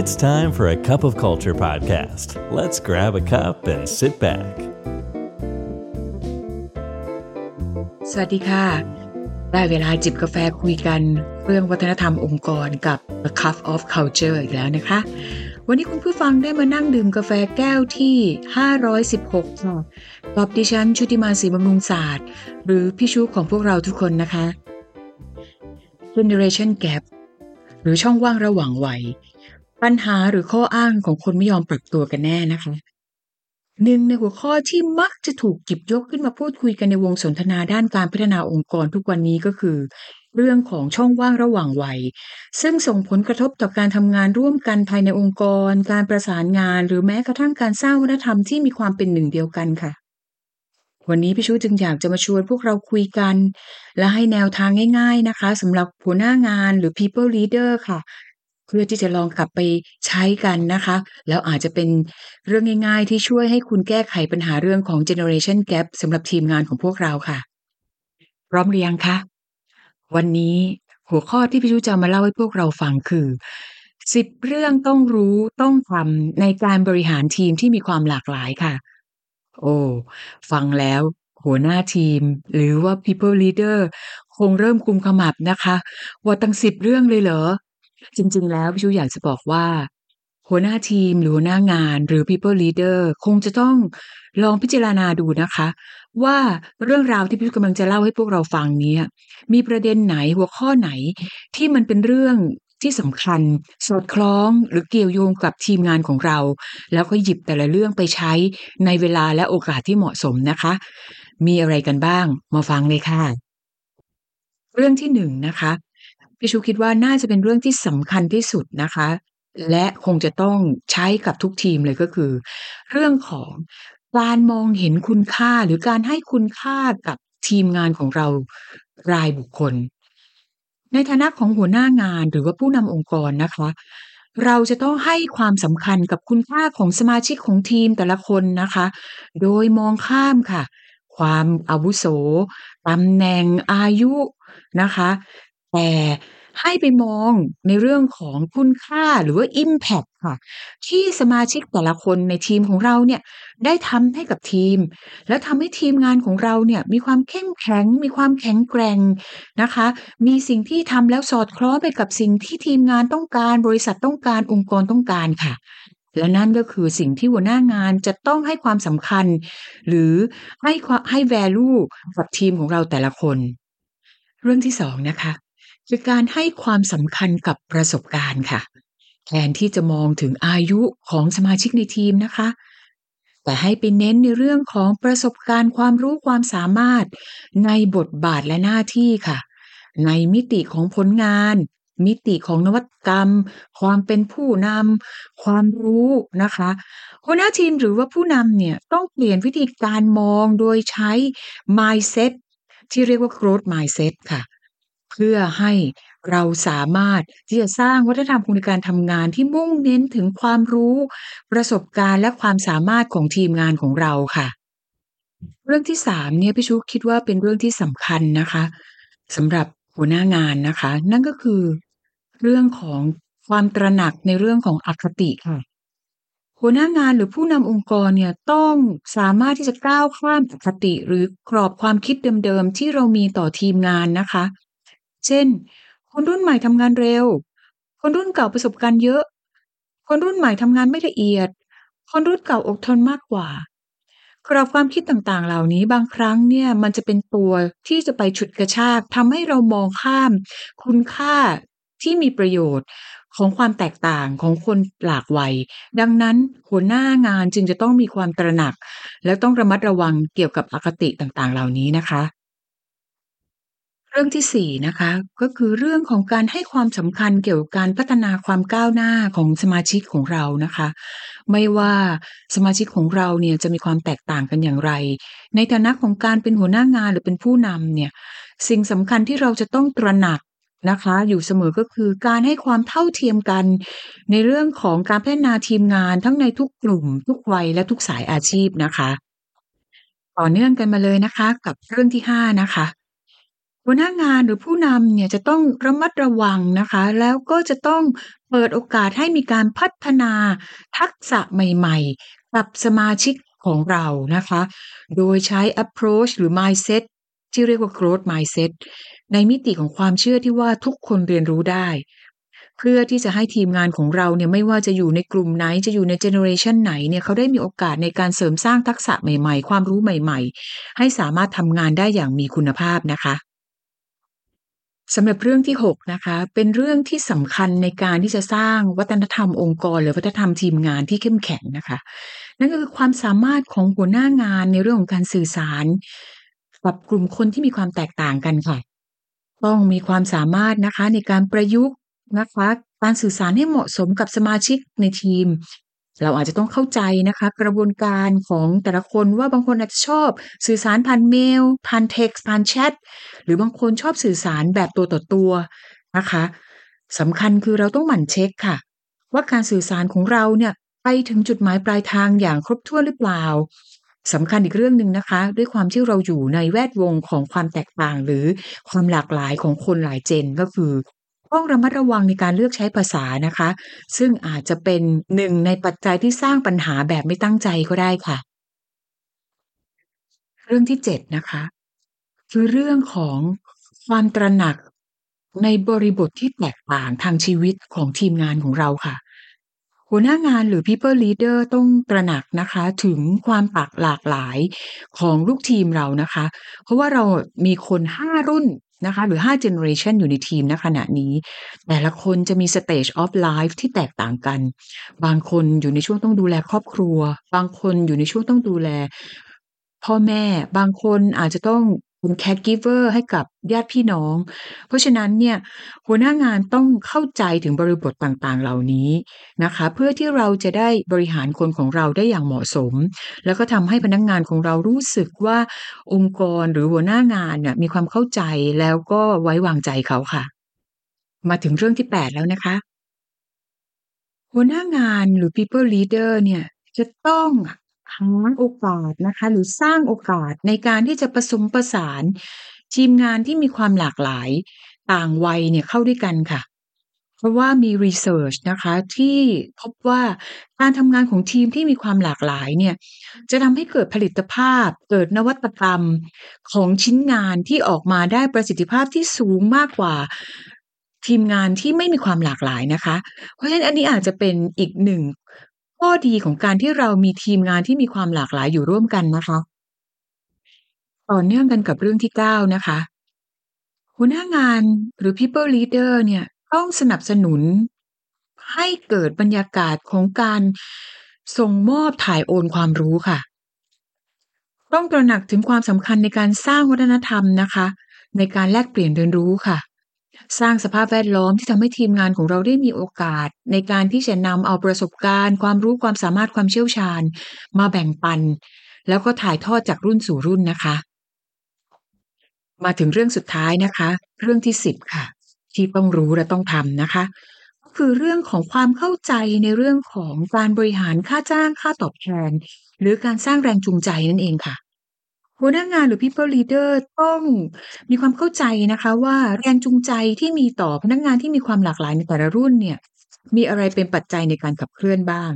It's time for a cup of culture podcast. Let's grab a cup and sit back. สวัสดีค่ะ ได้เวลาจิบกาแฟคุยกันเรื่องวัฒนธรรมองค์กรกับ The Cup of Culture อีกแล้วนะคะ วันนี้คุณผู้ฟังได้มานั่งดื่มกาแฟแก้วที่ 516ค่ะกับดิฉันชุติมาศรีบำรุงศาสตร์ หรือพี่ชูของพวกเราทุกคนนะคะ Generation Gap หรือช่องว่างระหว่างวัย ปัญหาหรือข้ออ้างของคนไม่ยอมปรับตัวกันแน่นะคะหนึ่งในหัวข้อที่มักจะถูกหยิบยกขึ้นมาพูดคุยกันในวงสนทนาด้านการพัฒนาองค์กรทุกวันนี้ก็คือ เรื่องของช่องว่างระหว่างวัย ซึ่งส่งผลกระทบต่อการทำงานร่วมกันภายในองค์กร การประสานงาน หรือแม้กระทั่งการสร้างวัฒนธรรมที่มีความเป็นหนึ่งเดียวกันค่ะ วันนี้พี่ชูจึงอยากจะมาชวนพวกเราคุยกัน และให้แนวทางง่าย ๆนะคะสำหรับหัวหน้างานหรือ people leader ค่ะ เพื่อที่จะลองกลับไปใช้กันนะคะ แล้วอาจจะเป็นเรื่องง่าย ๆ ที่ช่วยให้คุณแก้ไขปัญหาเรื่องของ generation gap สำหรับทีมงานของพวกเราค่ะ พร้อมหรือยังคะวันนี้หัวข้อที่พี่ชูจะมาเล่าให้พวกเราฟังคือ10เรื่องต้องรู้ต้องทำในการบริหารทีมที่มีความหลากหลายค่ะ โอ้ ฟังแล้ว หัวหน้าทีม หรือว่า people leader คงเริ่มกุมขมับนะคะ ว่าตั้ง10เรื่องเลยเหรอ จริง ๆ แล้วพี่ชูอยากจะบอกว่า หัวหน้าทีมหรือหัวหน้างานหรือ people leader คงจะต้องลองพิจารณาดูนะคะ ว่าเรื่องราวที่พี่ชูกำลังจะเล่าให้พวกเราฟังนี้มีประเด็นไหนหัวข้อไหนที่มันเป็นเรื่องที่สำคัญสอดคล้องหรือเกี่ยวโยงกับทีมงานของเรา แล้วก็หยิบแต่ละเรื่องไปใช้ในเวลาและโอกาสที่เหมาะสมนะคะ มีอะไรกันบ้างมาฟังเลยค่ะ เรื่องที่หนึ่งนะคะ พี่ชูคิดว่าน่าจะเป็นเรื่องที่สำคัญที่สุดนะคะ และคงจะต้องใช้กับทุกทีมเลยก็คือ เรื่องของการมองเห็นคุณค่าหรือการให้คุณค่ากับทีมงานของเรารายบุคคล ในฐานะของหัวหน้างานหรือว่าผู้นำองค์กรนะคะ เราจะต้องให้ความสำคัญกับคุณค่าของสมาชิกของทีมแต่ละคนนะคะ โดยมองข้ามค่ะ ความอาวุโสตำแหน่งอายุนะคะ แต่ให้ไปมองในเรื่องของคุณค่าหรือว่า impact ค่ะ ที่สมาชิกแต่ละคนในทีมของเราเนี่ยได้ทำให้กับทีม และทำให้ทีมงานของเราเนี่ยมีความเข้มแข็ง มีความแข็งแกร่งนะคะ มีสิ่งที่ทำแล้วสอดคล้องไปกับสิ่งที่ทีมงานต้องการ บริษัทต้องการองค์กรต้องการค่ะ และนั่นก็คือสิ่งที่หัวหน้างานจะต้องให้ความสำคัญ หรือให้ควาให้ value กับทีมของเราแต่ละคน เรื่องที่สองนะคะ คือการให้ความสำคัญกับประสบการณ์ค่ะ แทนที่จะมองถึงอายุของสมาชิกในทีมนะคะ แต่ให้ไปเน้นในเรื่องของประสบการณ์ความรู้ความสามารถในบทบาทและหน้าที่ค่ะ ในมิติของผลงาน มิติของนวัตกรรม ความเป็นผู้นำความรู้นะคะหัวหน้าทีมหรือว่าผู้นำเนี่ยต้องเปลี่ยนวิธีการมองโดยใช้ mindset ที่เรียกว่า growth mindset ค่ะ พื่อให้เราสามารถที่จะสร้างวัฒนธรรมในการทำงานที่มุ่งเน้นถึงความรู้ ประสบการณ์และความสามารถของทีมงานของเราค่ะ เรื่องที่สามเนี่ยพี่ชุคิดว่าเป็นเรื่องที่สำคัญนะคะสำหรับหัวหน้างานนะคะ นั่นก็คือเรื่องของความตระหนักในเรื่องของอคติค่ะหัวหน้างานหรือผู้นำองค์กรเนี่ยต้องสามารถที่จะก้าวข้ามอคติหรือกรอบความคิดเดิมๆที่เรามีต่อทีมงานนะคะ เช่น คนรุ่นใหม่ทำงานเร็ว คนรุ่นเก่าประสบการณ์เยอะ คนรุ่นใหม่ทำงานไม่ละเอียด คนรุ่นเก่าอดทนมากกว่ากรอบความคิดต่างๆ เหล่านี้บางครั้งเนี่ยมันจะเป็นตัวที่จะไปฉุดกระชากทำให้เรามองข้าม คุณค่าที่มีประโยชน์ของความแตกต่างของคนหลากวัย ดังนั้นหัวหน้างานจึงจะต้องมีความตระหนัก และต้องระมัดระวังเกี่ยวกับอคติต่างๆ เหล่านี้นะคะ รื่องที่สี่นะคะ ก็คือเรื่องของการให้ความสำคัญเกี่ยวกับการพัฒนาความก้าวหน้าของสมาชิกของเรานะคะ ไม่ว่าสมาชิกของเราเนี่ยจะมีความแตกต่างกันอย่างไร ในฐานะของการเป็นหัวหน้างานหรือเป็นผู้นำเนี่ยสิ่งสำคัญที่เราจะต้องตระหนักนะคะอยู่เสมอก็คือการให้ความเท่าเทียมกัน ในเรื่องของการพัฒนาทีมงานทั้งในทุกกลุ่ม ทุกวัยและทุกสายอาชีพนะคะ ต่อเนื่องกันมาเลยนะคะ กับเรื่องที่ห้านะคะ หัวหน้างานหรือผู้นำเนี่ยจะต้องระมัดระวังนะคะ แล้วก็จะต้องเปิดโอกาสให้มีการพัฒนาทักษะใหม่ๆ กับสมาชิกของเรานะคะ โดยใช้ approach หรือ mindset ที่เรียกว่า growth mindset ในมิติของความเชื่อที่ว่าทุกคนเรียนรู้ได้ เพื่อที่จะให้ทีมงานของเราเนี่ยไม่ว่าจะอยู่ในกลุ่มไหนจะอยู่ในเจเนอเรชันไหนเนี่ยเขาได้มีโอกาสในการเสริมสร้างทักษะใหม่ ๆ ความรู้ใหม่ ๆ ให้สามารถทำงานได้อย่างมีคุณภาพนะคะ สำหรับเรื่องที่ 6 นะคะ เป็นเรื่องที่สำคัญในการที่จะสร้างวัฒนธรรมองค์กร หรือวัฒนธรรมทีมงานที่เข้มแข็งนะคะ นั่นก็คือความสามารถของหัวหน้างานในเรื่องของการสื่อสารกับกลุ่มคนที่มีความแตกต่างกันค่ะ ต้องมีความสามารถนะคะในการประยุกต์นะคะการสื่อสารให้เหมาะสมกับสมาชิกในทีม เราอาจจะต้องเข้าใจนะคะ กระบวนการของแต่ละคนว่าบางคนอาจจะชอบสื่อสารผ่านเมล ผ่านเท็กซ์ผ่านแชทหรือบางคนชอบสื่อสารแบบตัวต่อตัวนะคะสำคัญคือเราต้องหมั่นเช็คค่ะ ว่าการสื่อสารของเราเนี่ยไปถึงจุดหมายปลายทางอย่างครบถ้วนหรือเปล่าสำคัญอีกเรื่องหนึ่งนะคะ ด้วยความที่เราอยู่ในแวดวงของความแตกต่างหรือความหลากหลายของคนหลายเจนก็คือ ต้องระมัดระวังในการเลือกใช้ภาษานะคะ ซึ่งอาจจะเป็นหนึ่งในปัจจัยที่สร้างปัญหาแบบไม่ตั้งใจก็ได้ค่ะ เรื่องที่เจ็ดนะคะ คือเรื่องของความตระหนักในบริบทที่แตกต่างทางชีวิตของทีมงานของเราค่ะ หัวหน้างานหรือ people leader ต้องตระหนักนะคะ ถึงความปากหลากหลายของลูกทีมเรานะคะ เพราะว่าเรามีคนห้ารุ่น นะคะหรือ 5 generation อยู่ในทีมณขณะนี้ แต่ละคนจะมี stage of life ที่แตกต่างกัน บางคนอยู่ในช่วงต้องดูแลครอบครัว บางคนอยู่ในช่วงต้องดูแลพ่อแม่ บางคนอาจจะต้อง เป็น caregiver ให้กับญาติพี่น้อง เพราะฉะนั้นเนี่ยหัวหน้างานต้องเข้าใจถึงบริบทต่างๆ เหล่านี้นะคะ เพื่อที่เราจะได้บริหารคนของเราได้อย่างเหมาะสม แล้วก็ทำให้พนักงงานของเรารู้สึกว่าองค์กรหรือหัวหน้างานเนี่ยมีความเข้าใจแล้วก็ไว้วางใจเขาค่ะ มาถึงเรื่องที่ 8 แล้วนะคะ หัวหน้างานหรือ people leader เนี่ยจะต้อง หาโอกาสนะคะ หรือสร้างโอกาสในการที่จะผสมประสาน ทีมงานที่มีความหลากหลายต่างวัยเนี่ยเข้าด้วยกันค่ะ เพราะว่ามีรีเสิร์ชนะคะที่พบว่าการทำงานของทีมที่มีความหลากหลายเนี่ยจะทำให้เกิดผลิตภาพ เกิดนวัตกรรมของชิ้นงานที่ออกมาได้ประสิทธิภาพที่สูงมากกว่าทีมงานที่ไม่มีความหลากหลายนะคะ เพราะฉะนั้นอันนี้อาจจะเป็นอีกหนึ่ง ข้อดีของการที่เรามีทีมงานที่มีความหลากหลายอยู่ร่วมกันนะคะ ต่อเนื่องกันกับเรื่องที่9นะคะหัวหน้างานหรือ people leader เนี่ยต้องสนับสนุน ให้เกิดบรรยากาศของการส่งมอบถ่ายโอนความรู้ค่ะ ต้องตระหนักถึงความสำคัญในการสร้างวัฒนธรรมนะคะ ในการแลกเปลี่ยนเรียนรู้ค่ะ สร้างสภาพแวดล้อมที่ทำให้ทีมงานของเราได้มีโอกาส ในการที่จะนำเอาประสบการณ์ ความรู้ความสามารถความเชี่ยวชาญ มาแบ่งปัน แล้วก็ถ่ายทอดจากรุ่นสู่รุ่นนะคะ มาถึงเรื่องสุดท้ายนะคะ เรื่องที่สิบค่ะ ที่ต้องรู้และต้องทำนะคะ ก็คือเรื่องของความเข้าใจในเรื่องของการบริหารค่าจ้างค่าตอบแทน หรือการสร้างแรงจูงใจนั่นเองค่ะ หัวหน้างานหรือ people leader ต้องมีความเข้าใจนะคะว่าแรงจูงใจที่มีต่อพนักงานที่มีความหลากหลายในแต่ละรุ่นเนี่ย มีอะไรเป็นปัจจัยในการขับเคลื่อนบ้าง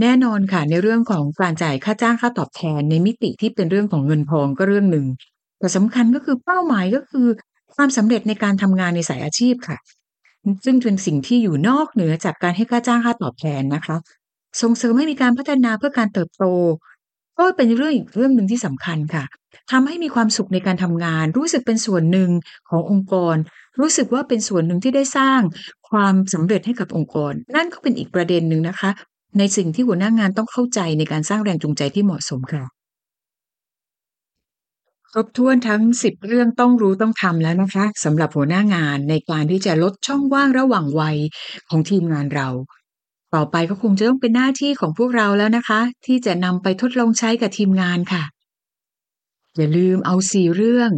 แน่นอนค่ะในเรื่องของการจ่ายค่าจ้างค่าตอบแทนในมิติที่เป็นเรื่องของเงินทองก็เรื่องหนึ่งแต่สำคัญก็คือเป้าหมายก็คือความสำเร็จในการทำงานในสายอาชีพค่ะ ซึ่งเป็นสิ่งที่อยู่นอกเหนือจากการให้ค่าจ้างค่าตอบแทนนะคะ ส่งเสริมให้มีการพัฒนาเพื่อการเติบโต ก็เป็นเรื่องอีกเรื่องหนึ่งที่สำคัญค่ะทำให้มีความสุขในการทำงาน รู้สึกเป็นส่วนหนึ่งขององค์กร รู้สึกว่าเป็นส่วนหนึ่งที่ได้สร้างความสำเร็จให้กับองค์กร นั่นก็เป็นอีกประเด็นหนึ่งนะคะ ในสิ่งที่หัวหน้างานต้องเข้าใจในการสร้างแรงจูงใจที่เหมาะสมค่ะครบถ้วนทั้งสิบเรื่องต้องรู้ต้องทำแล้วนะคะสำหรับหัวหน้างานในการที่จะลดช่องว่างระหว่างวัยของทีมงานเรา ต่อไปก็คงจะต้องเป็นหน้าที่ของพวกเราแล้วนะคะ ที่จะนำไปทดลองใช้กับทีมงานค่ะ อย่าลืมเอาสี่เรื่อง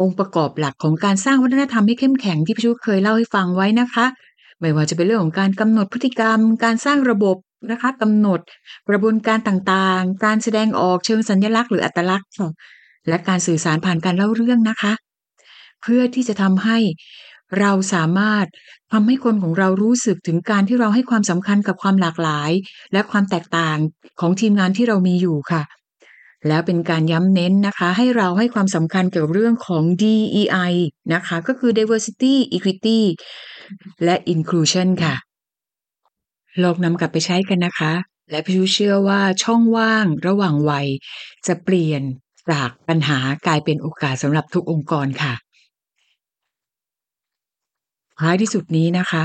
องค์ประกอบหลักของการสร้างวัฒนธรรมให้เข้มแข็งที่พี่ชูเคยเล่าให้ฟังไว้นะคะ ไม่ว่าจะเป็นเรื่องของการกำหนดพฤติกรรม การสร้างระบบนะคะกำหนดกระบวนการต่างๆ การแสดงออกเชิงสัญลักษณ์หรืออัตลักษณ์และการสื่อสารผ่านการเล่าเรื่องนะคะ เพื่อที่จะทำให้ เราสามารถทำให้คนของเรารู้สึกถึงการที่เราให้ความสำคัญกับความหลากหลาย และความแตกต่างของทีมงานที่เรามีอยู่ค่ะ แล้วเป็นการย้ำเน้นนะคะ ให้เราให้ความสำคัญเกี่ยวกับเรื่องของ DEI นะคะ ก็คือ diversity equity และ inclusion ค่ะ ลองนำกลับไปใช้กันนะคะ และพี่ชูเชื่อว่าช่องว่างระหว่างวัย จะเปลี่ยนจากปัญหากลายเป็นโอกาสสำหรับทุกองค์กรค่ะ ท้ายที่สุดนี้นะคะ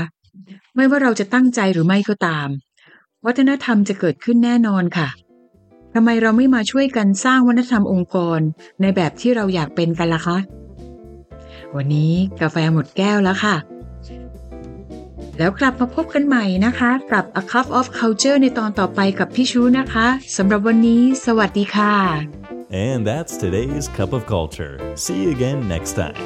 ไม่ว่าเราจะตั้งใจหรือไม่ก็ตาม วัฒนธรรมจะเกิดขึ้นแน่นอนค่ะทำไมเราไม่มาช่วยกันสร้างวัฒนธรรมองค์กรในแบบที่เราอยากเป็นกันล่ะคะ วันนี้กาแฟหมดแก้วแล้วค่ะ แล้วกลับมาพบกันใหม่นะคะ กับ A Cup of Culture ในตอนต่อไปกับพี่ชูนะคะสำหรับวันนี้ สวัสดีค่ะ And that's today's Cup of Culture. See you again next time.